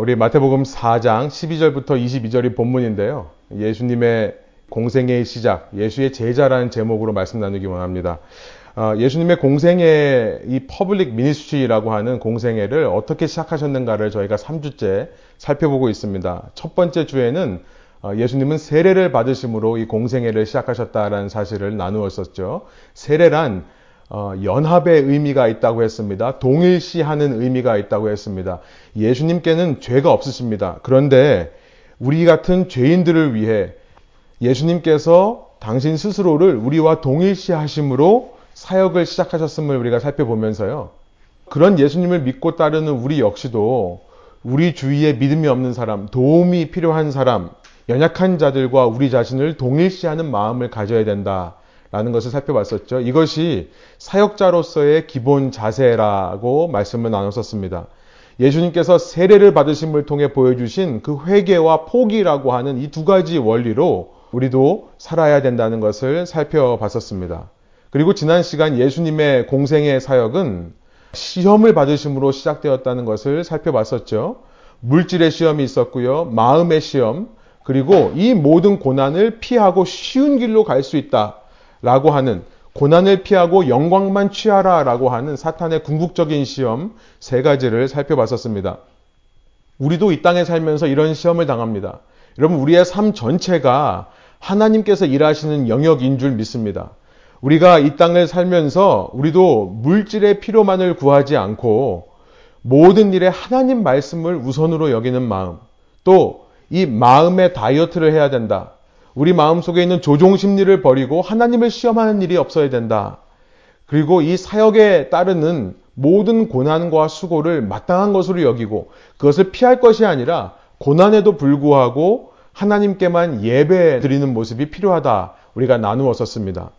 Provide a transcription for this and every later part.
우리 마태복음 4장 12절부터 22절이 본문인데요. 예수님의 공생애의 시작, 예수의 제자라는 제목으로 말씀 나누기 원합니다. 어, 예수님의 공생애, 이 public ministry라고 하는 공생애를 어떻게 시작하셨는가를 저희가 3주째 살펴보고 있습니다. 첫 번째 주에는 어, 예수님은 세례를 받으심으로 이 공생애를 시작하셨다라는 사실을 나누었었죠. 세례란 어, 연합의 의미가 있다고 했습니다. 동일시하는 의미가 있다고 했습니다. 예수님께는 죄가 없으십니다. 그런데 우리 같은 죄인들을 위해 예수님께서 당신 스스로를 우리와 동일시하심으로 사역을 시작하셨음을 우리가 살펴보면서요. 그런 예수님을 믿고 따르는 우리 역시도 우리 주위에 믿음이 없는 사람, 도움이 필요한 사람, 연약한 자들과 우리 자신을 동일시하는 마음을 가져야 된다. 라는 것을 살펴봤었죠. 이것이 사역자로서의 기본 자세라고 말씀을 나눴었습니다. 예수님께서 세례를 받으심을 통해 보여주신 그 회개와 포기라고 하는 이 두 가지 원리로 우리도 살아야 된다는 것을 살펴봤었습니다. 그리고 지난 시간 예수님의 공생의 사역은 시험을 받으심으로 시작되었다는 것을 살펴봤었죠. 물질의 시험이 있었고요. 마음의 시험, 그리고 이 모든 고난을 피하고 쉬운 길로 갈 수 있다. 라고 하는 고난을 피하고 영광만 취하라 라고 하는 사탄의 궁극적인 시험 세 가지를 살펴봤었습니다. 우리도 이 땅에 살면서 이런 시험을 당합니다. 여러분, 우리의 삶 전체가 하나님께서 일하시는 영역인 줄 믿습니다. 우리가 이 땅을 살면서 우리도 물질의 필요만을 구하지 않고 모든 일에 하나님 말씀을 우선으로 여기는 마음, 또 이 마음의 다이어트를 해야 된다. 우리 마음 속에 있는 조종 심리를 버리고 하나님을 시험하는 일이 없어야 된다. 그리고 이 사역에 따르는 모든 고난과 수고를 마땅한 것으로 여기고 그것을 피할 것이 아니라 고난에도 불구하고 하나님께만 예배 드리는 모습이 필요하다. 우리가 나누었었습니다.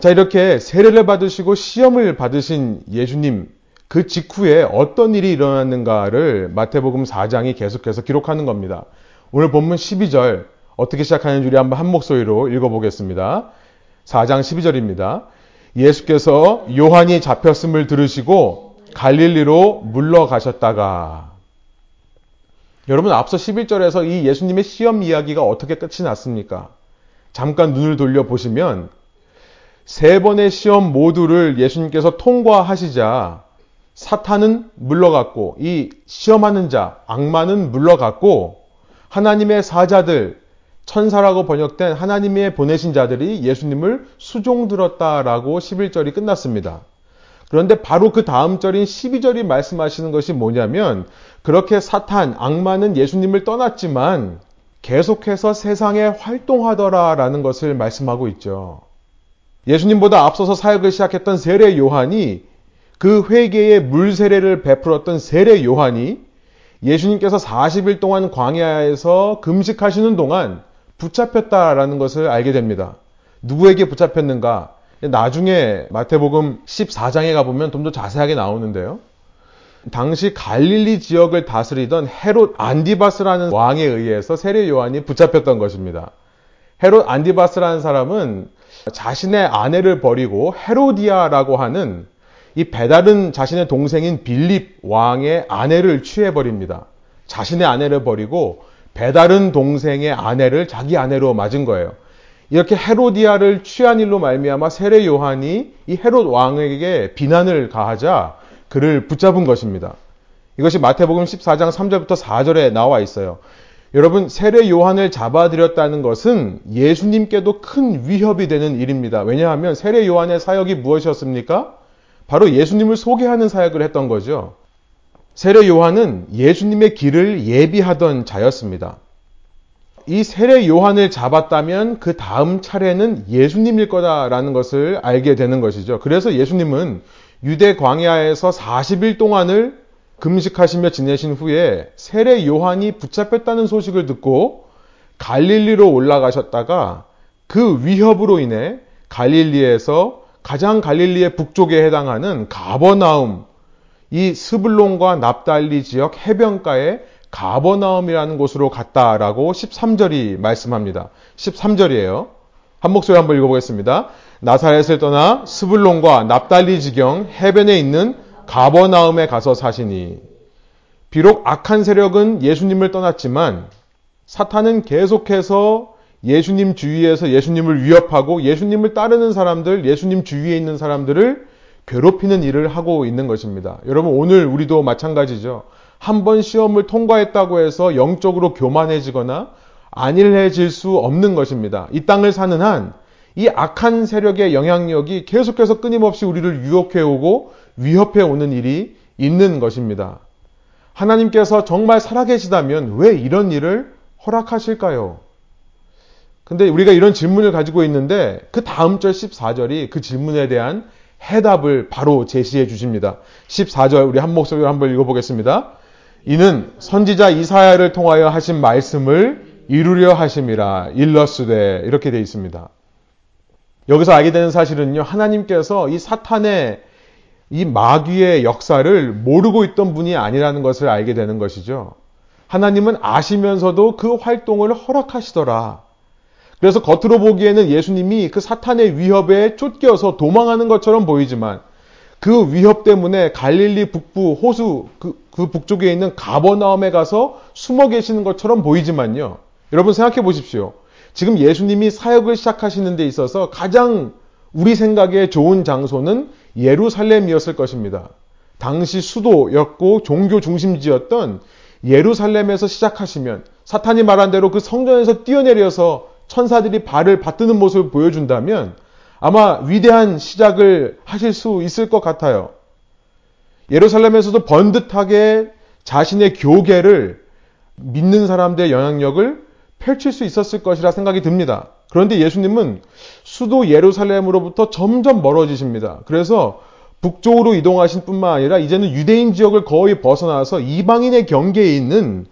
자, 이렇게 세례를 받으시고 시험을 받으신 예수님, 그 직후에 어떤 일이 일어났는가를 마태복음 4장이 계속해서 기록하는 겁니다. 오늘 본문 12절, 어떻게 시작하는지 우리 한번 한 목소리로 읽어보겠습니다. 4장 12절입니다. 예수께서 요한이 잡혔음을 들으시고 갈릴리로 물러가셨다가 여러분 앞서 11절에서 이 예수님의 시험 이야기가 어떻게 끝이 났습니까? 잠깐 눈을 돌려 보시면 세 번의 시험 모두를 예수님께서 통과하시자 사탄은 물러갔고 이 시험하는 자 악마는 물러갔고 하나님의 사자들 천사라고 번역된 하나님의 보내신 자들이 예수님을 수종 들었다라고 11절이 끝났습니다. 그런데 바로 그 다음 절인 12절이 말씀하시는 것이 뭐냐면 그렇게 사탄, 악마는 예수님을 떠났지만 계속해서 세상에 활동하더라라는 것을 말씀하고 있죠. 예수님보다 앞서서 사역을 시작했던 세례 요한이 그 회개의 물 세례를 베풀었던 세례 요한이 예수님께서 40일 동안 광야에서 금식하시는 동안 붙잡혔다라는 것을 알게 됩니다. 누구에게 붙잡혔는가? 나중에 마태복음 14장에 가보면 좀 더 자세하게 나오는데요. 당시 갈릴리 지역을 다스리던 헤롯 안디바스라는 왕에 의해서 세례 요한이 붙잡혔던 것입니다. 헤롯 안디바스라는 사람은 자신의 아내를 버리고 헤로디아라고 하는 이 배다른 자신의 동생인 빌립 왕의 아내를 취해버립니다. 자신의 아내를 버리고 배다른 동생의 아내를 자기 아내로 맞은 거예요. 이렇게 헤로디아를 취한 일로 말미암아 세례 요한이 이 헤롯 왕에게 비난을 가하자 그를 붙잡은 것입니다. 이것이 마태복음 14장 3절부터 4절에 나와 있어요. 여러분 세례 요한을 잡아들였다는 것은 예수님께도 큰 위협이 되는 일입니다. 왜냐하면 세례 요한의 사역이 무엇이었습니까? 바로 예수님을 소개하는 사역을 했던 거죠. 세례 요한은 예수님의 길을 예비하던 자였습니다. 이 세례 요한을 잡았다면 그 다음 차례는 예수님일 거다라는 것을 알게 되는 것이죠. 그래서 예수님은 유대 광야에서 40일 동안을 금식하시며 지내신 후에 세례 요한이 붙잡혔다는 소식을 듣고 갈릴리로 올라가셨다가 그 위협으로 인해 갈릴리에서 가장 갈릴리의 북쪽에 해당하는 가버나움 이 스불론과 납달리 지역 해변가에 가버나움이라는 곳으로 갔다라고 13절이 말씀합니다. 13절이에요. 한 목소리 한번 읽어보겠습니다. 나사렛을 떠나 스불론과 납달리 지경 해변에 있는 가버나움에 가서 사시니 비록 악한 세력은 예수님을 떠났지만 사탄은 계속해서 예수님 주위에서 예수님을 위협하고 예수님을 따르는 사람들, 예수님 주위에 있는 사람들을 괴롭히는 일을 하고 있는 것입니다. 여러분, 오늘 우리도 마찬가지죠. 한 번 시험을 통과했다고 해서 영적으로 교만해지거나 안일해질 수 없는 것입니다. 이 땅을 사는 한 이 악한 세력의 영향력이 계속해서 끊임없이 우리를 유혹해 오고 위협해 오는 일이 있는 것입니다. 하나님께서 정말 살아계시다면 왜 이런 일을 허락하실까요? 근데 우리가 이런 질문을 가지고 있는데 그 다음 절 14절이 그 질문에 대한 해답을 바로 제시해 주십니다. 14절 우리 한 목소리로 한번 읽어보겠습니다. 이는 선지자 이사야를 통하여 하신 말씀을 이루려 하심이라 일러스되 이렇게 되어 있습니다. 여기서 알게 되는 사실은요. 하나님께서 이 사탄의 이 마귀의 역사를 모르고 있던 분이 아니라는 것을 알게 되는 것이죠. 하나님은 아시면서도 그 활동을 허락하시더라. 그래서 겉으로 보기에는 예수님이 그 사탄의 위협에 쫓겨서 도망하는 것처럼 보이지만 그 위협 때문에 갈릴리 북부 호수 그, 그 북쪽에 있는 가버나움에 가서 숨어 계시는 것처럼 보이지만요. 여러분 생각해 보십시오. 지금 예수님이 사역을 시작하시는 데 있어서 가장 우리 생각에 좋은 장소는 예루살렘이었을 것입니다. 당시 수도였고 종교 중심지였던 예루살렘에서 시작하시면 사탄이 말한 대로 그 성전에서 뛰어내려서 천사들이 발을 받드는 모습을 보여준다면 아마 위대한 시작을 하실 수 있을 것 같아요. 예루살렘에서도 번듯하게 자신의 교계를 믿는 사람들의 영향력을 펼칠 수 있었을 것이라 생각이 듭니다. 그런데 예수님은 수도 예루살렘으로부터 점점 멀어지십니다. 그래서 북쪽으로 이동하신 뿐만 아니라 이제는 유대인 지역을 거의 벗어나서 이방인의 경계에 있는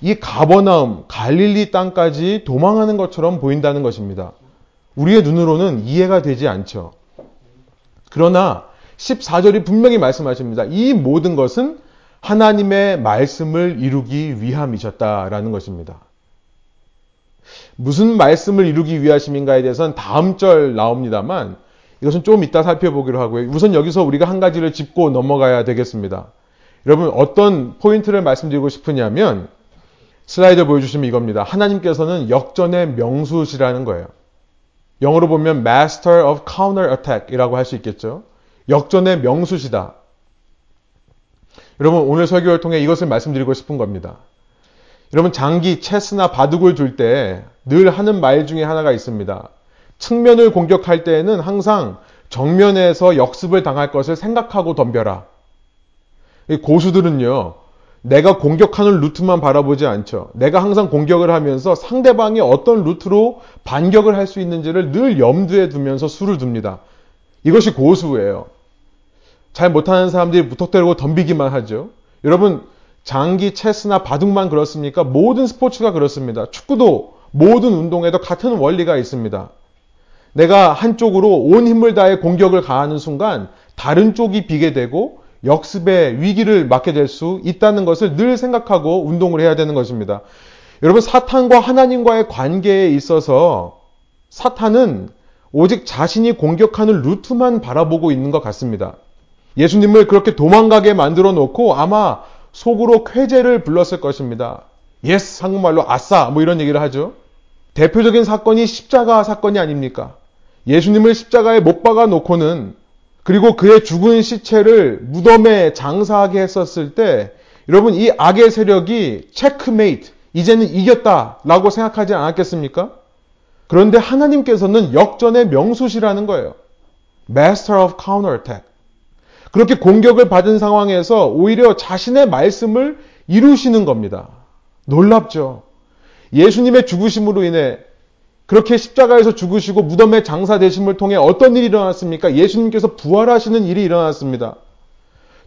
이 가버나움, 갈릴리 땅까지 도망하는 것처럼 보인다는 것입니다. 우리의 눈으로는 이해가 되지 않죠. 그러나 14절이 분명히 말씀하십니다. 이 모든 것은 하나님의 말씀을 이루기 위함이셨다라는 것입니다. 무슨 말씀을 이루기 위하심인가에 대해서는 다음 절 나옵니다만 이것은 좀 이따 살펴보기로 하고요. 우선 여기서 우리가 한 가지를 짚고 넘어가야 되겠습니다. 여러분 어떤 포인트를 말씀드리고 싶으냐면 슬라이드 보여주시면 이겁니다. 하나님께서는 역전의 명수시라는 거예요. 영어로 보면 Master of Counter Attack이라고 할 수 있겠죠. 역전의 명수시다. 여러분 오늘 설교를 통해 이것을 말씀드리고 싶은 겁니다. 여러분 장기, 체스나 바둑을 둘 때 늘 하는 말 중에 하나가 있습니다. 측면을 공격할 때에는 항상 정면에서 역습을 당할 것을 생각하고 덤벼라. 고수들은요, 내가 공격하는 루트만 바라보지 않죠. 내가 항상 공격을 하면서 상대방이 어떤 루트로 반격을 할 수 있는지를 늘 염두에 두면서 수를 둡니다. 이것이 고수예요. 잘 못하는 사람들이 무턱대고 덤비기만 하죠. 여러분, 장기, 체스나 바둑만 그렇습니까? 모든 스포츠가 그렇습니다. 축구도 모든 운동에도 같은 원리가 있습니다. 내가 한쪽으로 온 힘을 다해 공격을 가하는 순간 다른 쪽이 비게 되고 역습의 위기를 맞게 될 수 있다는 것을 늘 생각하고 운동을 해야 되는 것입니다. 여러분, 사탄과 하나님과의 관계에 있어서 사탄은 오직 자신이 공격하는 루트만 바라보고 있는 것 같습니다. 예수님을 그렇게 도망가게 만들어 놓고 아마 속으로 쾌재를 불렀을 것입니다. Yes, 한국말로 아싸, 뭐 이런 얘기를 하죠. 대표적인 사건이 십자가 사건이 아닙니까? 예수님을 십자가에 못 박아 놓고는 그리고 그의 죽은 시체를 무덤에 장사하게 했었을 때 여러분 이 악의 세력이 체크메이트 이제는 이겼다라고 생각하지 않았겠습니까? 그런데 하나님께서는 역전의 명수시라는 거예요. Master of Counterattack. 그렇게 공격을 받은 상황에서 오히려 자신의 말씀을 이루시는 겁니다. 놀랍죠? 예수님의 죽으심으로 인해 그렇게 십자가에서 죽으시고 무덤에 장사되심을 통해 어떤 일이 일어났습니까? 예수님께서 부활하시는 일이 일어났습니다.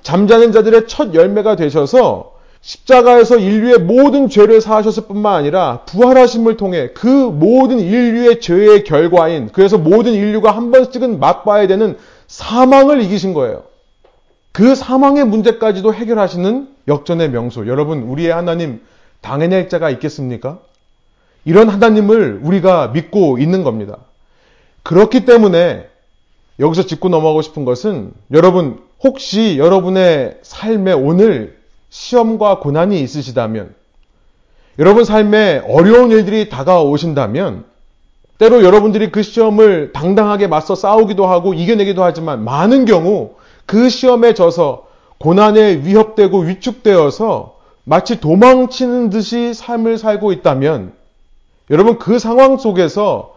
잠자는 자들의 첫 열매가 되셔서 십자가에서 인류의 모든 죄를 사하셨을 뿐만 아니라 부활하심을 통해 그 모든 인류의 죄의 결과인 그래서 모든 인류가 한 번씩은 맛봐야 되는 사망을 이기신 거예요. 그 사망의 문제까지도 해결하시는 역전의 명수. 여러분, 우리의 하나님 당해낼 자가 있겠습니까? 이런 하나님을 우리가 믿고 있는 겁니다. 그렇기 때문에 여기서 짚고 넘어가고 싶은 것은 여러분, 혹시 여러분의 삶에 오늘 시험과 고난이 있으시다면, 여러분 삶에 어려운 일들이 다가오신다면, 때로 여러분들이 그 시험을 당당하게 맞서 싸우기도 하고 이겨내기도 하지만 많은 경우 그 시험에 져서 고난에 위협되고 위축되어서 마치 도망치는 듯이 삶을 살고 있다면 여러분 그 상황 속에서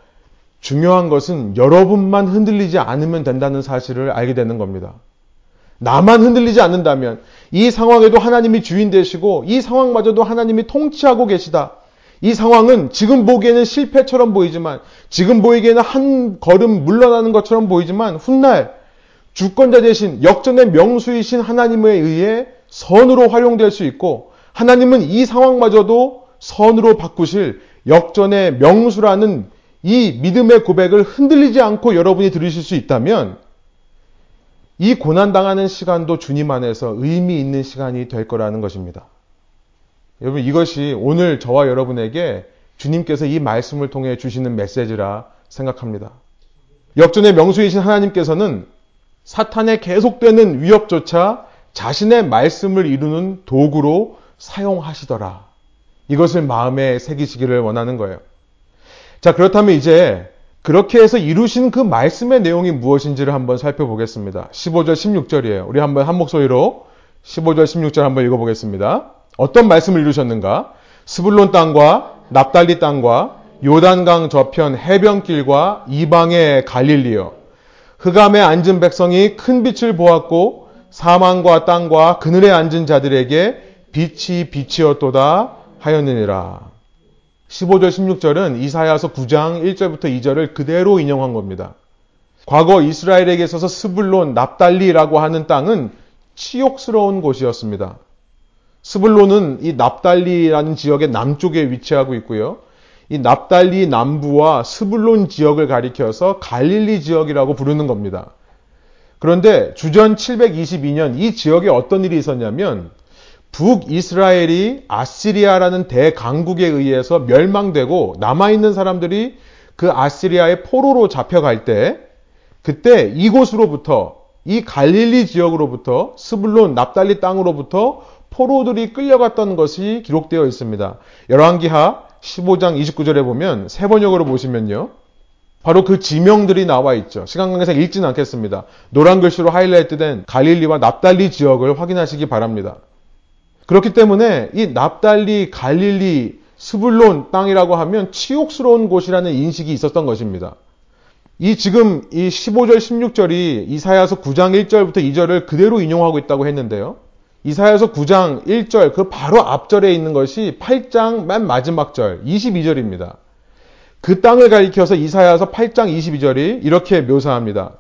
중요한 것은 여러분만 흔들리지 않으면 된다는 사실을 알게 되는 겁니다. 나만 흔들리지 않는다면 이 상황에도 하나님이 주인 되시고 이 상황마저도 하나님이 통치하고 계시다. 이 상황은 지금 보기에는 실패처럼 보이지만 지금 보이기에는 한 걸음 물러나는 것처럼 보이지만 훗날 주권자 대신 역전의 명수이신 하나님에 의해 선으로 활용될 수 있고 하나님은 이 상황마저도 선으로 바꾸실 역전의 명수라는 이 믿음의 고백을 흔들리지 않고 여러분이 들으실 수 있다면 이 고난당하는 시간도 주님 안에서 의미 있는 시간이 될 거라는 것입니다. 여러분 이것이 오늘 저와 여러분에게 주님께서 이 말씀을 통해 주시는 메시지라 생각합니다. 역전의 명수이신 하나님께서는 사탄의 계속되는 위협조차 자신의 말씀을 이루는 도구로 사용하시더라. 이것을 마음에 새기시기를 원하는 거예요. 자, 그렇다면 이제 그렇게 해서 이루신 그 말씀의 내용이 무엇인지를 한번 살펴보겠습니다. 15절, 16절이에요. 우리 한번 한 목소리로 15절, 16절 한번 읽어보겠습니다. 어떤 말씀을 이루셨는가? 스불론 땅과 납달리 땅과 요단강 저편 해변길과 이방의 갈릴리요. 흑암에 앉은 백성이 큰 빛을 보았고 사망과 땅과 그늘에 앉은 자들에게 빛이 빛이었도다 하였느니라. 15절 16절은 이사야서 9장 1절부터 2절을 그대로 인용한 겁니다. 과거 이스라엘에게 있어서 스불론, 납달리라고 하는 땅은 치욕스러운 곳이었습니다. 스불론은 이 납달리라는 지역의 남쪽에 위치하고 있고요. 이 납달리 남부와 스불론 지역을 가리켜서 갈릴리 지역이라고 부르는 겁니다. 그런데 주전 722년 이 지역에 어떤 일이 있었냐면 북이스라엘이 아시리아라는 대강국에 의해서 멸망되고 남아있는 사람들이 그 아시리아의 포로로 잡혀갈 때 그때 이곳으로부터 이 갈릴리 지역으로부터 스불론 납달리 땅으로부터 포로들이 끌려갔던 것이 기록되어 있습니다. 열왕기하 15장 29절에 보면 새번역으로 보시면요. 바로 그 지명들이 나와 있죠. 시간 관계상 읽지는 않겠습니다. 노란 글씨로 하이라이트된 갈릴리와 납달리 지역을 확인하시기 바랍니다. 그렇기 때문에 이 납달리, 갈릴리, 스불론 땅이라고 하면 치욕스러운 곳이라는 인식이 있었던 것입니다. 이 지금 이 15절, 16절이 이사야서 9장 1절부터 2절을 그대로 인용하고 있다고 했는데요. 이사야서 9장 1절 그 바로 앞절에 있는 것이 8장 맨 마지막 절 22절입니다. 그 땅을 가리켜서 이사야서 8장 22절이 이렇게 묘사합니다.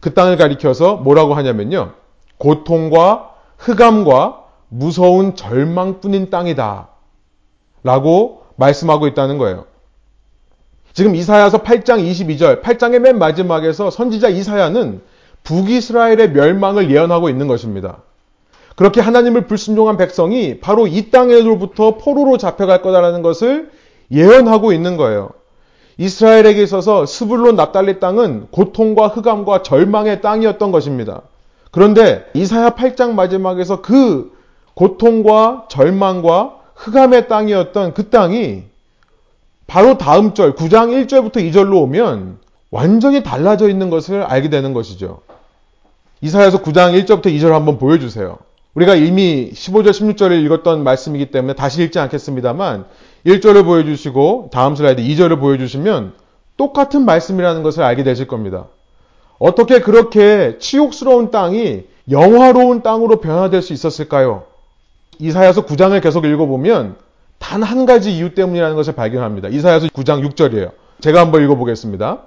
그 땅을 가리켜서 뭐라고 하냐면요. 고통과 흑암과 무서운 절망뿐인 땅이다. 라고 말씀하고 있다는 거예요. 지금 이사야서 8장 22절, 8장의 맨 마지막에서 선지자 이사야는 북이스라엘의 멸망을 예언하고 있는 것입니다. 그렇게 하나님을 불순종한 백성이 바로 이 땅에로부터 포로로 잡혀갈 거다라는 것을 예언하고 있는 거예요. 이스라엘에게 있어서 스불론 납달리 땅은 고통과 흑암과 절망의 땅이었던 것입니다. 그런데 이사야 8장 마지막에서 그 고통과 절망과 흑암의 땅이었던 그 땅이 바로 다음 절 9장 1절부터 2절로 오면 완전히 달라져 있는 것을 알게 되는 것이죠. 이사야서 9장 1절부터 2절 한번 보여주세요. 우리가 이미 15절 16절을 읽었던 말씀이기 때문에 다시 읽지 않겠습니다만 1절을 보여주시고 다음 슬라이드 2절을 보여주시면 똑같은 말씀이라는 것을 알게 되실 겁니다. 어떻게 그렇게 치욕스러운 땅이 영화로운 땅으로 변화될 수 있었을까요? 이사야서 9장을 계속 읽어보면 단 한 가지 이유 때문이라는 것을 발견합니다. 이사야서 9장 6절이에요. 제가 한번 읽어보겠습니다.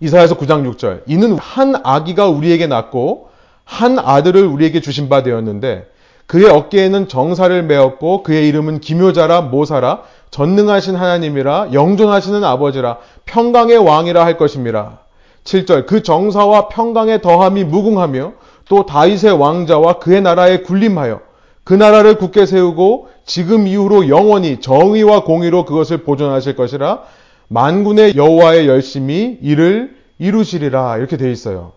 이사야서 9장 6절. 이는 한 아기가 우리에게 낳고 한 아들을 우리에게 주신 바 되었는데 그의 어깨에는 정사를 메었고 그의 이름은 기묘자라 모사라 전능하신 하나님이라 영존하시는 아버지라 평강의 왕이라 할 것입니다. 7절 그 정사와 평강의 더함이 무궁하며 또 다윗의 왕자와 그의 나라에 군림하여 그 나라를 굳게 세우고 지금 이후로 영원히 정의와 공의로 그것을 보존하실 것이라 만군의 여호와의 열심히 이를 이루시리라 이렇게 돼 있어요.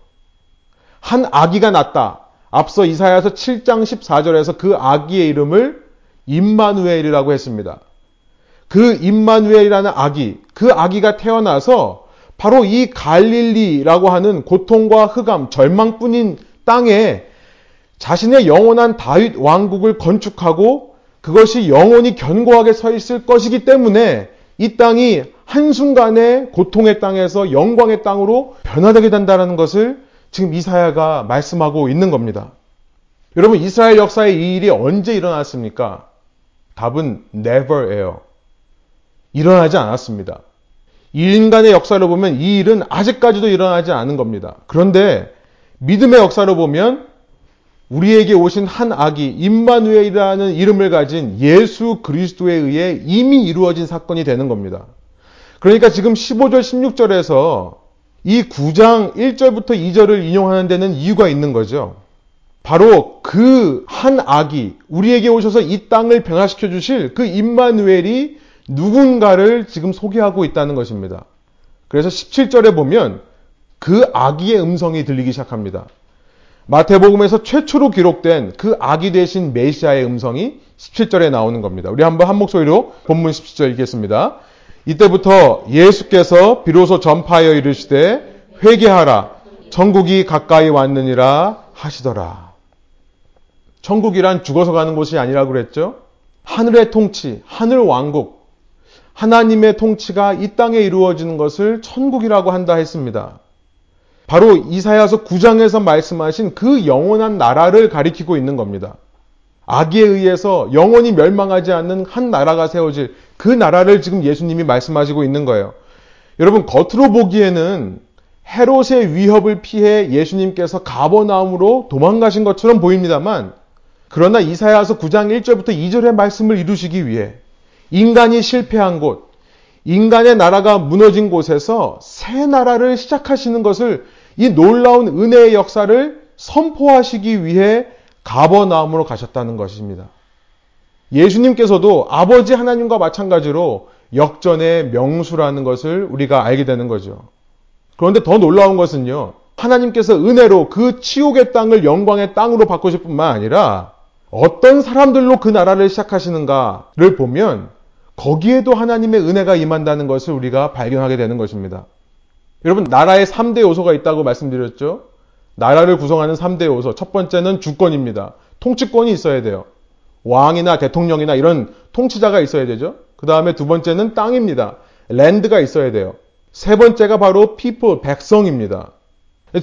한 아기가 낳다. 앞서 이사야서 7장 14절에서 그 아기의 이름을 임마누엘이라고 했습니다. 그 임마누엘이라는 아기, 그 아기가 태어나서 바로 이 갈릴리라고 하는 고통과 흑암, 절망뿐인 땅에 자신의 영원한 다윗 왕국을 건축하고 그것이 영원히 견고하게 서 있을 것이기 때문에 이 땅이 한순간에 고통의 땅에서 영광의 땅으로 변화되게 된다는 것을 지금 이사야가 말씀하고 있는 겁니다. 여러분, 이스라엘 역사에 이 일이 언제 일어났습니까? 답은 never예요. 일어나지 않았습니다. 인간의 역사를 보면 이 일은 아직까지도 일어나지 않은 겁니다. 그런데 믿음의 역사를 보면 우리에게 오신 한 아기 임마누엘이라는 이름을 가진 예수 그리스도에 의해 이미 이루어진 사건이 되는 겁니다. 그러니까 지금 15절 16절에서 이 9장 1절부터 2절을 인용하는 데는 이유가 있는 거죠. 바로 그 한 아기 우리에게 오셔서 이 땅을 변화시켜 주실 그 임마누엘이 누군가를 지금 소개하고 있다는 것입니다. 그래서 17절에 보면 그 아기의 음성이 들리기 시작합니다. 마태복음에서 최초로 기록된 그 아기 대신 메시아의 음성이 17절에 나오는 겁니다. 우리 한번 한 목소리로 본문 17절 읽겠습니다. 이때부터 예수께서 비로소 전파하여 이르시되 회개하라 천국이 가까이 왔느니라 하시더라. 천국이란 죽어서 가는 곳이 아니라 그랬죠. 하늘의 통치, 하늘 왕국, 하나님의 통치가 이 땅에 이루어지는 것을 천국이라고 한다 했습니다. 바로 이사야서 9장에서 말씀하신 그 영원한 나라를 가리키고 있는 겁니다. 악에 의해서 영원히 멸망하지 않는 한 나라가 세워질 그 나라를 지금 예수님이 말씀하시고 있는 거예요. 여러분, 겉으로 보기에는 헤롯의 위협을 피해 예수님께서 가버나움으로 도망가신 것처럼 보입니다만, 그러나 이사야서 9장 1절부터 2절의 말씀을 이루시기 위해 인간이 실패한 곳, 인간의 나라가 무너진 곳에서 새 나라를 시작하시는 것을 이 놀라운 은혜의 역사를 선포하시기 위해 가버나움으로 가셨다는 것입니다. 예수님께서도 아버지 하나님과 마찬가지로 역전의 명수라는 것을 우리가 알게 되는 거죠. 그런데 더 놀라운 것은요. 하나님께서 은혜로 그 치욕의 땅을 영광의 땅으로 바꾸실 뿐만 아니라 어떤 사람들로 그 나라를 시작하시는가를 보면 거기에도 하나님의 은혜가 임한다는 것을 우리가 발견하게 되는 것입니다. 여러분, 나라에 3대 요소가 있다고 말씀드렸죠? 나라를 구성하는 3대 요소. 첫 번째는 주권입니다. 통치권이 있어야 돼요. 왕이나 대통령이나 이런 통치자가 있어야 되죠. 그 다음에 두 번째는 땅입니다. 랜드가 있어야 돼요. 세 번째가 바로 people, 백성입니다.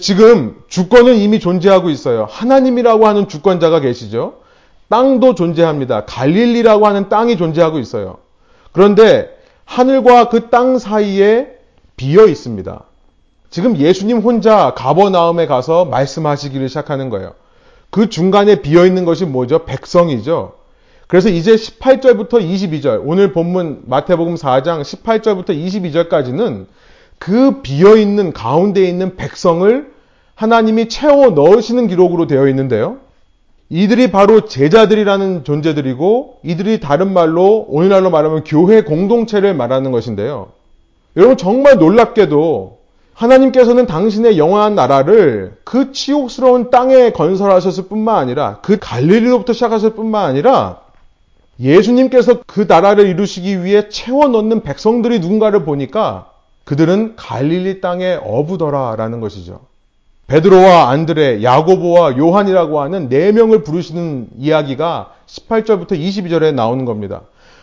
지금 주권은 이미 존재하고 있어요. 하나님이라고 하는 주권자가 계시죠. 땅도 존재합니다. 갈릴리라고 하는 땅이 존재하고 있어요. 그런데 하늘과 그 땅 사이에 비어 있습니다. 지금 예수님 혼자 가버나움에 가서 말씀하시기를 시작하는 거예요. 그 중간에 비어 있는 것이 뭐죠? 백성이죠. 그래서 이제 18절부터 22절, 오늘 본문 마태복음 4장 18절부터 22절까지는 그 비어 있는 가운데 있는 백성을 하나님이 채워 넣으시는 기록으로 되어 있는데요. 이들이 바로 제자들이라는 존재들이고 이들이 다른 말로 오늘날로 말하면 교회 공동체를 말하는 것인데요. 여러분 정말 놀랍게도 하나님께서는 당신의 영원한 나라를 그 치욕스러운 땅에 건설하셨을 뿐만 아니라 그 갈릴리로부터 시작하셨을 뿐만 아니라 예수님께서 그 나라를 이루시기 위해 채워 넣는 백성들이 누군가를 보니까 그들은 갈릴리 땅에 어부더라라는 것이죠. 베드로와 안드레, 야고보와 요한이라고 하는 네 명을 부르시는 이야기가 18절부터 22절에 나오는 겁니다.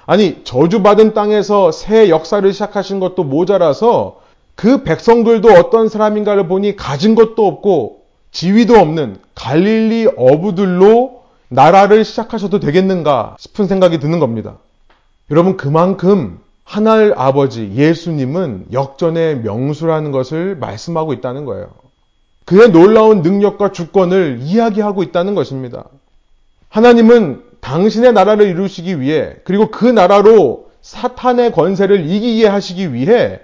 아니 저주받은 땅에서 새 역사를 시작하신 것도 모자라서 그 백성들도 어떤 사람인가를 보니 가진 것도 없고 지위도 없는 갈릴리 어부들로 나라를 시작하셔도 되겠는가 싶은 생각이 드는 겁니다. 여러분 그만큼 하늘 아버지 예수님은 역전의 명수라는 것을 말씀하고 있다는 거예요. 그의 놀라운 능력과 주권을 이야기하고 있다는 것입니다. 하나님은 당신의 나라를 이루시기 위해 그리고 그 나라로 사탄의 권세를 이기게 하시기 위해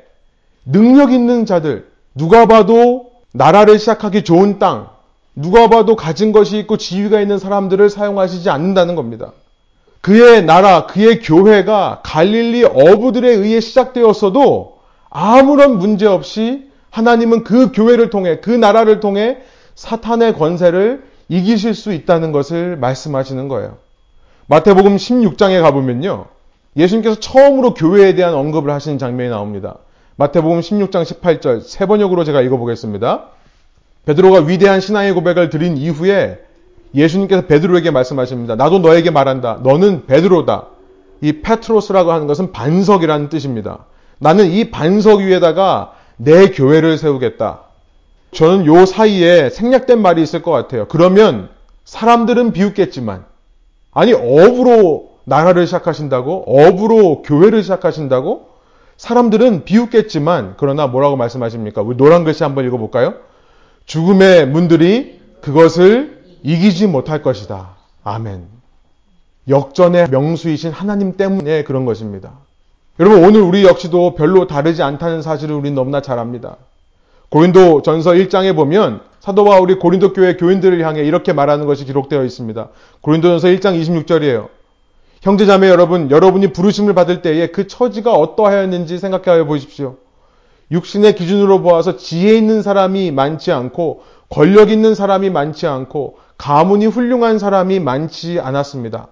능력 있는 자들, 누가 봐도 나라를 시작하기 좋은 땅, 누가 봐도 가진 것이 있고 지위가 있는 사람들을 사용하시지 않는다는 겁니다. 그의 나라, 그의 교회가 갈릴리 어부들에 의해 시작되었어도 아무런 문제 없이 하나님은 그 교회를 통해, 그 나라를 통해 사탄의 권세를 이기실 수 있다는 것을 말씀하시는 거예요. 마태복음 16장에 가보면요. 예수님께서 처음으로 교회에 대한 언급을 하시는 장면이 나옵니다. 마태복음 16장 18절 세 번역으로 제가 읽어보겠습니다. 베드로가 위대한 신앙의 고백을 드린 이후에 예수님께서 베드로에게 말씀하십니다. 나도 너에게 말한다. 너는 베드로다. 이 페트로스라고 하는 것은 반석이라는 뜻입니다. 나는 이 반석 위에다가 내 교회를 세우겠다. 저는 요 사이에 생략된 말이 있을 것 같아요. 그러면 사람들은 비웃겠지만, 아니, 업으로 나라를 시작하신다고? 업으로 교회를 시작하신다고? 사람들은 비웃겠지만, 그러나 뭐라고 말씀하십니까? 우리 노란 글씨 한번 읽어볼까요? 죽음의 문들이 그것을 이기지 못할 것이다. 아멘. 역전의 명수이신 하나님 때문에 그런 것입니다. 여러분, 오늘 우리 역시도 별로 다르지 않다는 사실을 우리는 너무나 잘 압니다. 고린도 전서 1장에 보면 사도 바울이 고린도 교회 교인들을 향해 이렇게 말하는 것이 기록되어 있습니다. 고린도 전서 1장 26절이에요. 형제자매 여러분, 여러분이 부르심을 받을 때에 그 처지가 어떠하였는지 생각하여 보십시오. 육신의 기준으로 보아서 지혜 있는 사람이 많지 않고 권력 있는 사람이 많지 않고 가문이 훌륭한 사람이 많지 않았습니다.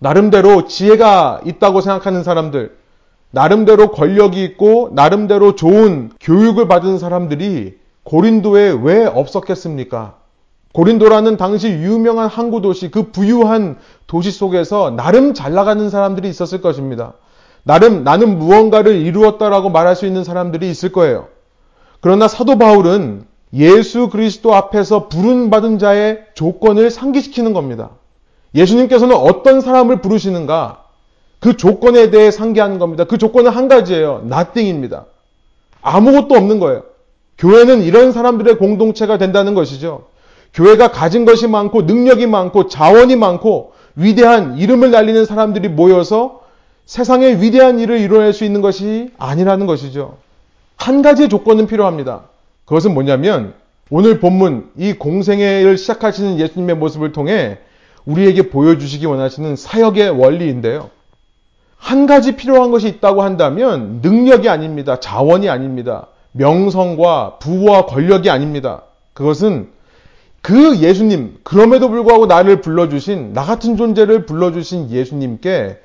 나름대로 지혜가 있다고 생각하는 사람들, 나름대로 권력이 있고 나름대로 좋은 교육을 받은 사람들이 고린도에 왜 없었겠습니까? 고린도라는 당시 유명한 항구 도시, 그 부유한 도시 속에서 나름 잘 나가는 사람들이 있었을 것입니다. 나름 나는 무언가를 이루었다라고 말할 수 있는 사람들이 있을 거예요. 그러나 사도 바울은 예수 그리스도 앞에서 부른받은 자의 조건을 상기시키는 겁니다. 예수님께서는 어떤 사람을 부르시는가? 그 조건에 대해 상기하는 겁니다. 그 조건은 한 가지예요. nothing입니다. 아무것도 없는 거예요. 교회는 이런 사람들의 공동체가 된다는 것이죠. 교회가 가진 것이 많고 능력이 많고 자원이 많고 위대한 이름을 날리는 사람들이 모여서 세상에 위대한 일을 이뤄낼 수 있는 것이 아니라는 것이죠. 한 가지 조건은 필요합니다. 그것은 뭐냐면 오늘 본문 이 공생애를 시작하시는 예수님의 모습을 통해 우리에게 보여주시기 원하시는 사역의 원리인데요. 한 가지 필요한 것이 있다고 한다면 능력이 아닙니다. 자원이 아닙니다. 명성과 부와 권력이 아닙니다. 그것은 그 예수님, 그럼에도 불구하고 나를 불러주신, 나 같은 존재를 불러주신 예수님께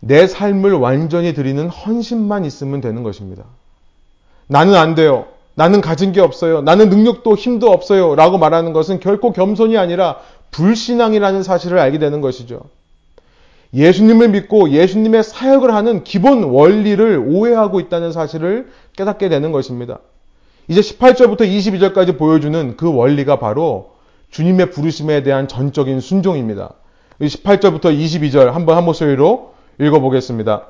내 삶을 완전히 드리는 헌신만 있으면 되는 것입니다. 나는 안 돼요. 나는 가진 게 없어요. 나는 능력도 힘도 없어요. 라고 말하는 것은 결코 겸손이 아니라 불신앙이라는 사실을 알게 되는 것이죠. 예수님을 믿고 예수님의 사역을 하는 기본 원리를 오해하고 있다는 사실을 깨닫게 되는 것입니다. 이제 18절부터 22절까지 보여주는 그 원리가 바로 주님의 부르심에 대한 전적인 순종입니다. 18절부터 22절 한번 한 목소리로 읽어보겠습니다.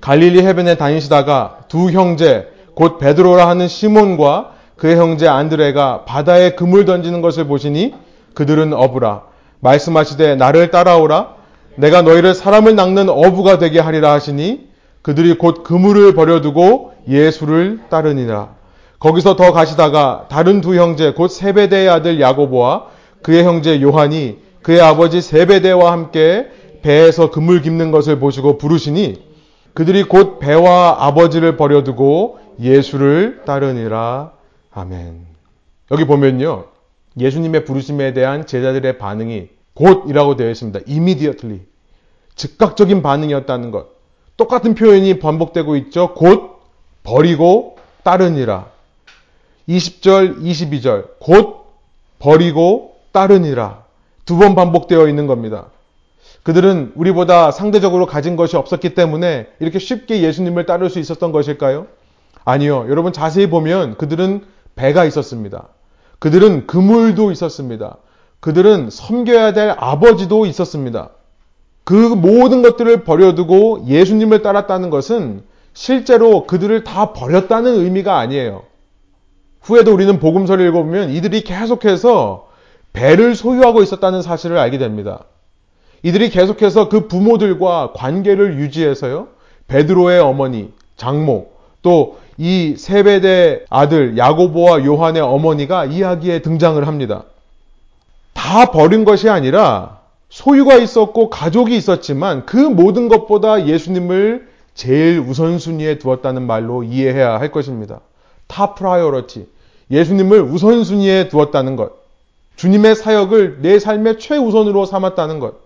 갈릴리 해변에 다니시다가 두 형제 곧 베드로라 하는 시몬과 그의 형제 안드레가 바다에 그물 던지는 것을 보시니 그들은 어부라 말씀하시되 나를 따라오라 내가 너희를 사람을 낚는 어부가 되게 하리라 하시니 그들이 곧 그물을 버려두고 예수를 따르니라 거기서 더 가시다가 다른 두 형제 곧 세베대의 아들 야고보와 그의 형제 요한이 그의 아버지 세베대와 함께 배에서 그물 깁는 것을 보시고 부르시니 그들이 곧 배와 아버지를 버려두고 예수를 따르니라. 아멘. 여기 보면요. 예수님의 부르심에 대한 제자들의 반응이 곧이라고 되어 있습니다. immediately. 즉각적인 반응이었다는 것. 똑같은 표현이 반복되고 있죠. 곧 버리고 따르니라. 20절, 22절. 곧 버리고 따르니라. 두 번 반복되어 있는 겁니다. 그들은 우리보다 상대적으로 가진 것이 없었기 때문에 이렇게 쉽게 예수님을 따를 수 있었던 것일까요? 아니요. 여러분 자세히 보면 그들은 배가 있었습니다. 그들은 그물도 있었습니다. 그들은 섬겨야 될 아버지도 있었습니다. 그 모든 것들을 버려두고 예수님을 따랐다는 것은 실제로 그들을 다 버렸다는 의미가 아니에요. 후에도 우리는 복음서를 읽어보면 이들이 계속해서 배를 소유하고 있었다는 사실을 알게 됩니다. 이들이 계속해서 그 부모들과 관계를 유지해서요. 베드로의 어머니, 장모, 또 이 세베대 아들 야고보와 요한의 어머니가 이야기에 등장을 합니다. 다 버린 것이 아니라 소유가 있었고 가족이 있었지만 그 모든 것보다 예수님을 제일 우선순위에 두었다는 말로 이해해야 할 것입니다. Top priority. 예수님을 우선순위에 두었다는 것. 주님의 사역을 내 삶의 최우선으로 삼았다는 것.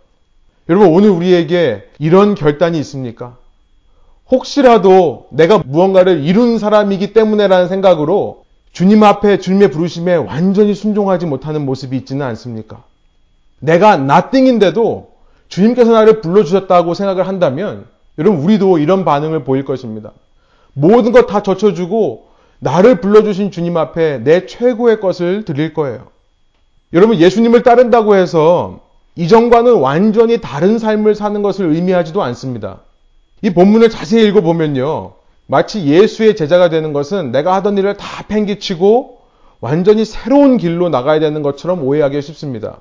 여러분, 오늘 우리에게 이런 결단이 있습니까? 혹시라도 내가 무언가를 이룬 사람이기 때문에라는 생각으로 주님 앞에 주님의 부르심에 완전히 순종하지 못하는 모습이 있지는 않습니까? 내가 nothing인데도 주님께서 나를 불러주셨다고 생각을 한다면 여러분 우리도 이런 반응을 보일 것입니다. 모든 것 다 젖혀주고 나를 불러주신 주님 앞에 내 최고의 것을 드릴 거예요. 여러분 예수님을 따른다고 해서 이전과는 완전히 다른 삶을 사는 것을 의미하지도 않습니다. 이 본문을 자세히 읽어보면요. 마치 예수의 제자가 되는 것은 내가 하던 일을 다 팽개치고 완전히 새로운 길로 나가야 되는 것처럼 오해하기 쉽습니다.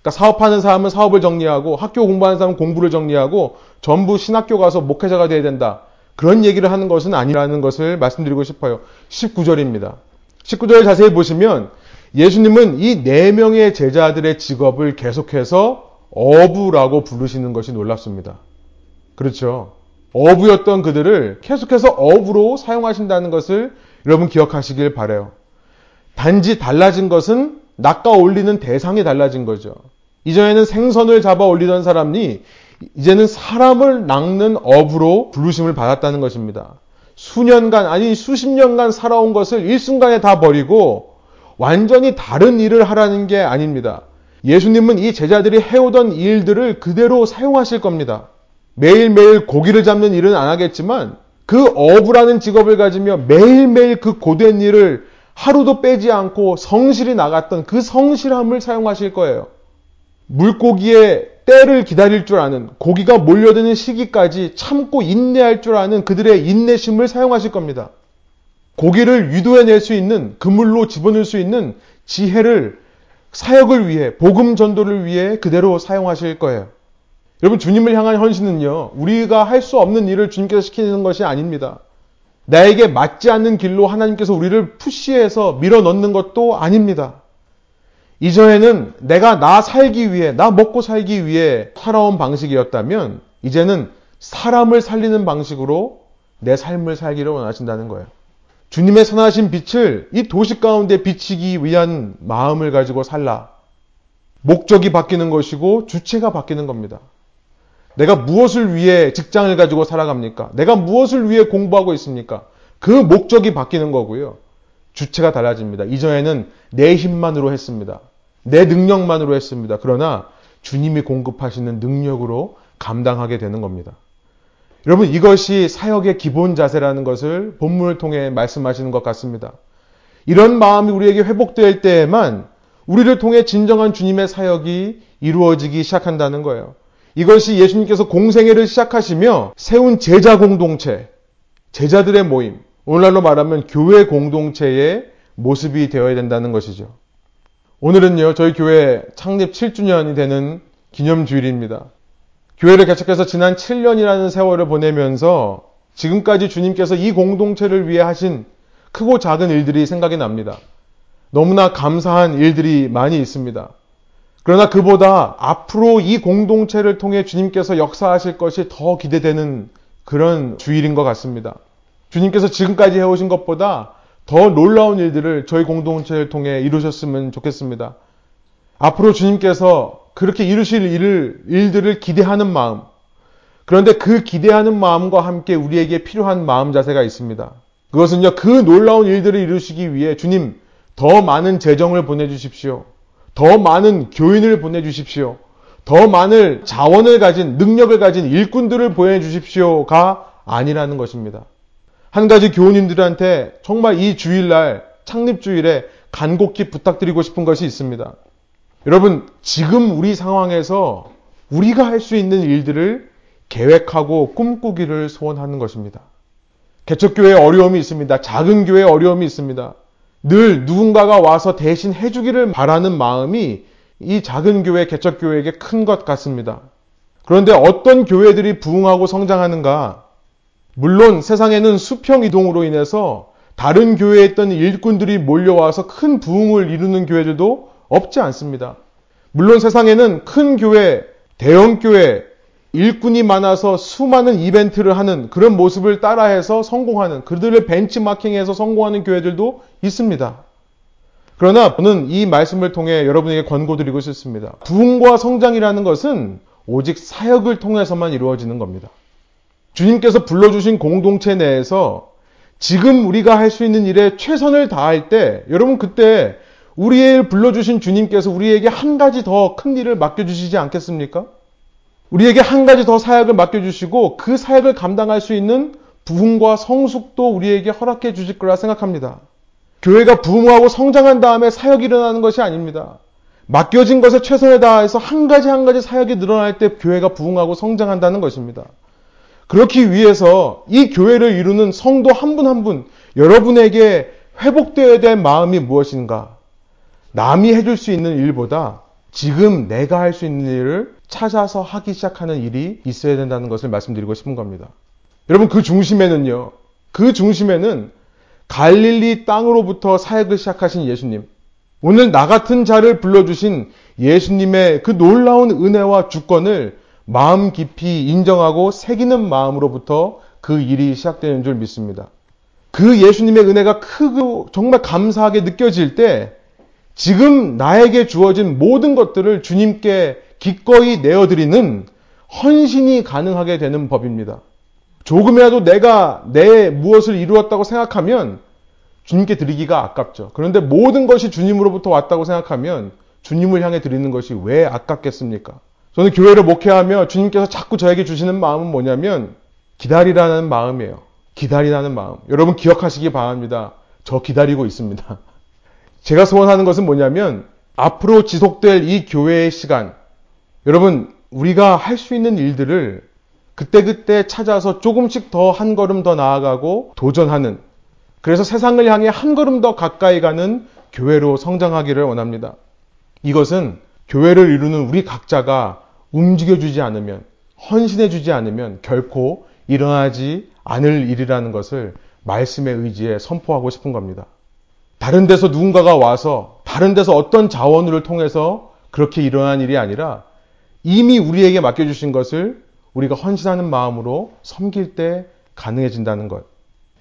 그러니까 사업하는 사람은 사업을 정리하고 학교 공부하는 사람은 공부를 정리하고 전부 신학교 가서 목회자가 돼야 된다. 그런 얘기를 하는 것은 아니라는 것을 말씀드리고 싶어요. 19절입니다. 19절을 자세히 보시면 예수님은 이 네 명의 제자들의 직업을 계속해서 어부라고 부르시는 것이 놀랍습니다. 그렇죠. 어부였던 그들을 계속해서 어부로 사용하신다는 것을 여러분 기억하시길 바래요. 단지 달라진 것은 낚아 올리는 대상이 달라진 거죠. 이전에는 생선을 잡아 올리던 사람이 이제는 사람을 낚는 어부로 부르심을 받았다는 것입니다. 수년간, 아니 수십 년간 살아온 것을 일순간에 다 버리고 완전히 다른 일을 하라는 게 아닙니다. 예수님은 이 제자들이 해오던 일들을 그대로 사용하실 겁니다. 매일매일 고기를 잡는 일은 안 하겠지만 그 어부라는 직업을 가지며 매일매일 그 고된 일을 하루도 빼지 않고 성실히 나갔던 그 성실함을 사용하실 거예요. 물고기의 때를 기다릴 줄 아는 고기가 몰려드는 시기까지 참고 인내할 줄 아는 그들의 인내심을 사용하실 겁니다. 고기를 유도해낼 수 있는 그물로 집어넣을 수 있는 지혜를 사역을 위해 복음 전도를 위해 그대로 사용하실 거예요. 여러분 주님을 향한 헌신은요. 우리가 할 수 없는 일을 주님께서 시키는 것이 아닙니다. 나에게 맞지 않는 길로 하나님께서 우리를 푸시해서 밀어 넣는 것도 아닙니다. 이전에는 내가 나 살기 위해, 나 먹고 살기 위해 살아온 방식이었다면, 이제는 사람을 살리는 방식으로 내 삶을 살기를 원하신다는 거예요. 주님의 선하신 빛을 이 도시 가운데 비치기 위한 마음을 가지고 살라. 목적이 바뀌는 것이고 주체가 바뀌는 겁니다. 내가 무엇을 위해 직장을 가지고 살아갑니까? 내가 무엇을 위해 공부하고 있습니까? 그 목적이 바뀌는 거고요. 주체가 달라집니다. 이전에는 내 힘만으로 했습니다. 내 능력만으로 했습니다. 그러나 주님이 공급하시는 능력으로 감당하게 되는 겁니다. 여러분 이것이 사역의 기본 자세라는 것을 본문을 통해 말씀하시는 것 같습니다. 이런 마음이 우리에게 회복될 때에만 우리를 통해 진정한 주님의 사역이 이루어지기 시작한다는 거예요. 이것이 예수님께서 공생애를 시작하시며 세운 제자 공동체, 제자들의 모임, 오늘날로 말하면 교회 공동체의 모습이 되어야 된다는 것이죠. 오늘은요, 저희 교회 창립 7주년이 되는 기념주일입니다. 교회를 개척해서 지난 7년이라는 세월을 보내면서 지금까지 주님께서 이 공동체를 위해 하신 크고 작은 일들이 생각이 납니다. 너무나 감사한 일들이 많이 있습니다. 그러나 그보다 앞으로 이 공동체를 통해 주님께서 역사하실 것이 더 기대되는 그런 주일인 것 같습니다. 주님께서 지금까지 해오신 것보다 더 놀라운 일들을 저희 공동체를 통해 이루셨으면 좋겠습니다. 앞으로 주님께서 그렇게 이루실 일을, 일들을 기대하는 마음. 그런데 그 기대하는 마음과 함께 우리에게 필요한 마음 자세가 있습니다. 그것은요, 그 놀라운 일들을 이루시기 위해 주님 더 많은 재정을 보내주십시오. 더 많은 교인을 보내주십시오. 더 많은 자원을 가진, 능력을 가진 일꾼들을 보내주십시오가 아니라는 것입니다. 한 가지 교우님들한테 정말 이 주일날, 창립주일에 간곡히 부탁드리고 싶은 것이 있습니다. 여러분, 지금 우리 상황에서 우리가 할 수 있는 일들을 계획하고 꿈꾸기를 소원하는 것입니다. 개척교회에 어려움이 있습니다. 작은 교회에 어려움이 있습니다. 늘 누군가가 와서 대신 해주기를 바라는 마음이 이 작은 교회, 개척교회에게 큰 것 같습니다. 그런데 어떤 교회들이 부흥하고 성장하는가? 물론 세상에는 수평 이동으로 인해서 다른 교회에 있던 일꾼들이 몰려와서 큰 부흥을 이루는 교회들도 없지 않습니다. 물론 세상에는 큰 교회, 대형 교회, 일꾼이 많아서 수많은 이벤트를 하는 그런 모습을 따라해서 성공하는 그들을 벤치마킹해서 성공하는 교회들도 있습니다. 그러나 저는 이 말씀을 통해 여러분에게 권고드리고 싶습니다. 부흥과 성장이라는 것은 오직 사역을 통해서만 이루어지는 겁니다. 주님께서 불러주신 공동체 내에서 지금 우리가 할 수 있는 일에 최선을 다할 때 여러분 그때 우리의 불러주신 주님께서 우리에게 한 가지 더 큰 일을 맡겨주시지 않겠습니까? 우리에게 한 가지 더 사역을 맡겨주시고 그 사역을 감당할 수 있는 부흥과 성숙도 우리에게 허락해 주실 거라 생각합니다. 교회가 부흥하고 성장한 다음에 사역이 일어나는 것이 아닙니다. 맡겨진 것에 최선을 다해서 한 가지 한 가지 사역이 늘어날 때 교회가 부흥하고 성장한다는 것입니다. 그렇기 위해서 이 교회를 이루는 성도 한 분 한 분, 여러분에게 회복되어야 될 마음이 무엇인가? 남이 해줄 수 있는 일보다 지금 내가 할 수 있는 일을 찾아서 하기 시작하는 일이 있어야 된다는 것을 말씀드리고 싶은 겁니다. 여러분 그 중심에는요. 그 중심에는 갈릴리 땅으로부터 사역을 시작하신 예수님. 오늘 나 같은 자를 불러주신 예수님의 그 놀라운 은혜와 주권을 마음 깊이 인정하고 새기는 마음으로부터 그 일이 시작되는 줄 믿습니다. 그 예수님의 은혜가 크고 정말 감사하게 느껴질 때 지금 나에게 주어진 모든 것들을 주님께 기꺼이 내어드리는 헌신이 가능하게 되는 법입니다. 조금이라도 내가 내 무엇을 이루었다고 생각하면 주님께 드리기가 아깝죠. 그런데 모든 것이 주님으로부터 왔다고 생각하면 주님을 향해 드리는 것이 왜 아깝겠습니까? 저는 교회를 목회하며 주님께서 자꾸 저에게 주시는 마음은 뭐냐면 기다리라는 마음이에요. 기다리라는 마음. 여러분 기억하시기 바랍니다. 저 기다리고 있습니다. 제가 소원하는 것은 뭐냐면 앞으로 지속될 이 교회의 시간, 여러분 우리가 할 수 있는 일들을 그때그때 찾아서 조금씩 더 한 걸음 더 나아가고 도전하는 그래서 세상을 향해 한 걸음 더 가까이 가는 교회로 성장하기를 원합니다. 이것은 교회를 이루는 우리 각자가 움직여주지 않으면, 헌신해주지 않으면 결코 일어나지 않을 일이라는 것을 말씀의 의지에 선포하고 싶은 겁니다. 다른 데서 누군가가 와서 다른 데서 어떤 자원을 통해서 그렇게 일어난 일이 아니라 이미 우리에게 맡겨주신 것을 우리가 헌신하는 마음으로 섬길 때 가능해진다는 것.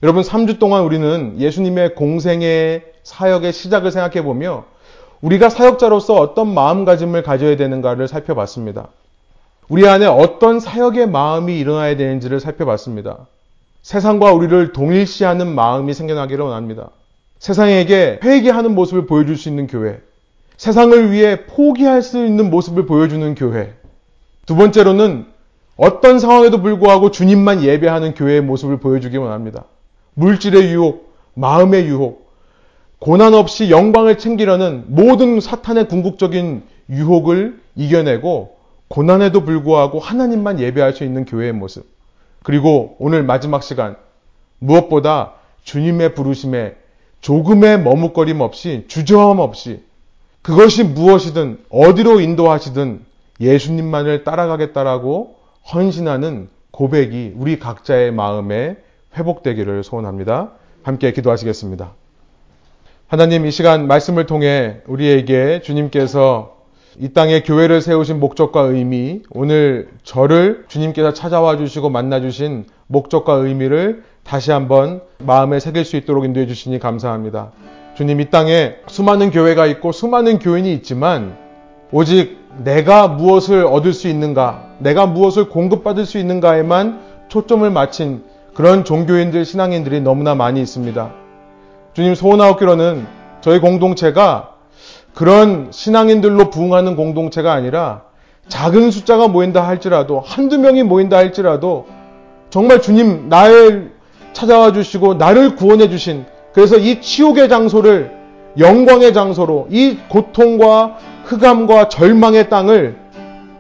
여러분, 3주 동안 우리는 예수님의 공생의 사역의 시작을 생각해 보며 우리가 사역자로서 어떤 마음가짐을 가져야 되는가를 살펴봤습니다. 우리 안에 어떤 사역의 마음이 일어나야 되는지를 살펴봤습니다. 세상과 우리를 동일시하는 마음이 생겨나기를 원합니다. 세상에게 회개하는 모습을 보여줄 수 있는 교회. 세상을 위해 포기할 수 있는 모습을 보여주는 교회. 두 번째로는 어떤 상황에도 불구하고 주님만 예배하는 교회의 모습을 보여주기 원합니다. 물질의 유혹, 마음의 유혹, 고난 없이 영광을 챙기려는 모든 사탄의 궁극적인 유혹을 이겨내고 고난에도 불구하고 하나님만 예배할 수 있는 교회의 모습. 그리고 오늘 마지막 시간 무엇보다 주님의 부르심에 조금의 머뭇거림 없이 주저함 없이 그것이 무엇이든 어디로 인도하시든 예수님만을 따라가겠다라고 헌신하는 고백이 우리 각자의 마음에 회복되기를 소원합니다. 함께 기도하시겠습니다. 하나님 이 시간 말씀을 통해 우리에게 주님께서 이 땅에 교회를 세우신 목적과 의미, 오늘 저를 주님께서 찾아와 주시고 만나 주신 목적과 의미를 다시 한번 마음에 새길 수 있도록 인도해 주시니 감사합니다. 주님 이 땅에 수많은 교회가 있고 수많은 교인이 있지만 오직 내가 무엇을 얻을 수 있는가, 내가 무엇을 공급받을 수 있는가에만 초점을 맞춘 그런 종교인들, 신앙인들이 너무나 많이 있습니다. 주님 소원하옵기로는 저희 공동체가 그런 신앙인들로 부흥하는 공동체가 아니라 작은 숫자가 모인다 할지라도 한두 명이 모인다 할지라도 정말 주님 나를 찾아와 주시고 나를 구원해 주신 그래서 이 치욕의 장소를 영광의 장소로 이 고통과 흑암과 절망의 땅을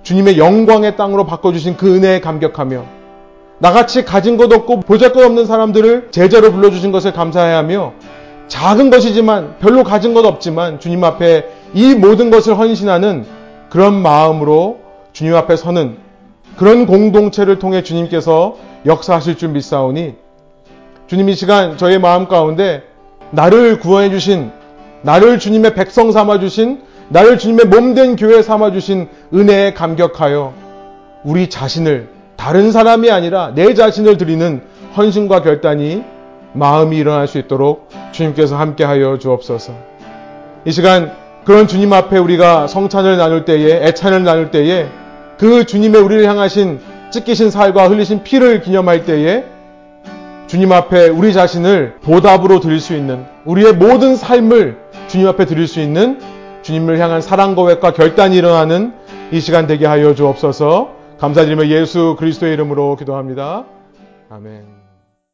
주님의 영광의 땅으로 바꿔주신 그 은혜에 감격하며 나같이 가진 것 없고 보잘 것 없는 사람들을 제자로 불러주신 것을 감사해야 하며 작은 것이지만 별로 가진 것 없지만 주님 앞에 이 모든 것을 헌신하는 그런 마음으로 주님 앞에 서는 그런 공동체를 통해 주님께서 역사하실 줄 믿사오니 주님 이 시간 저의 마음 가운데 나를 구원해 주신 나를 주님의 백성 삼아 주신 나를 주님의 몸된 교회 삼아 주신 은혜에 감격하여 우리 자신을 다른 사람이 아니라 내 자신을 드리는 헌신과 결단이 마음이 일어날 수 있도록 주님께서 함께하여 주옵소서. 이 시간 그런 주님 앞에 우리가 성찬을 나눌 때에 애찬을 나눌 때에 그 주님의 우리를 향하신 찢기신 살과 흘리신 피를 기념할 때에 주님 앞에 우리 자신을 보답으로 드릴 수 있는 우리의 모든 삶을 주님 앞에 드릴 수 있는 주님을 향한 사랑 고백과 결단이 일어나는 이 시간 되게 하여 주옵소서. 감사드리며 예수 그리스도의 이름으로 기도합니다. 아멘.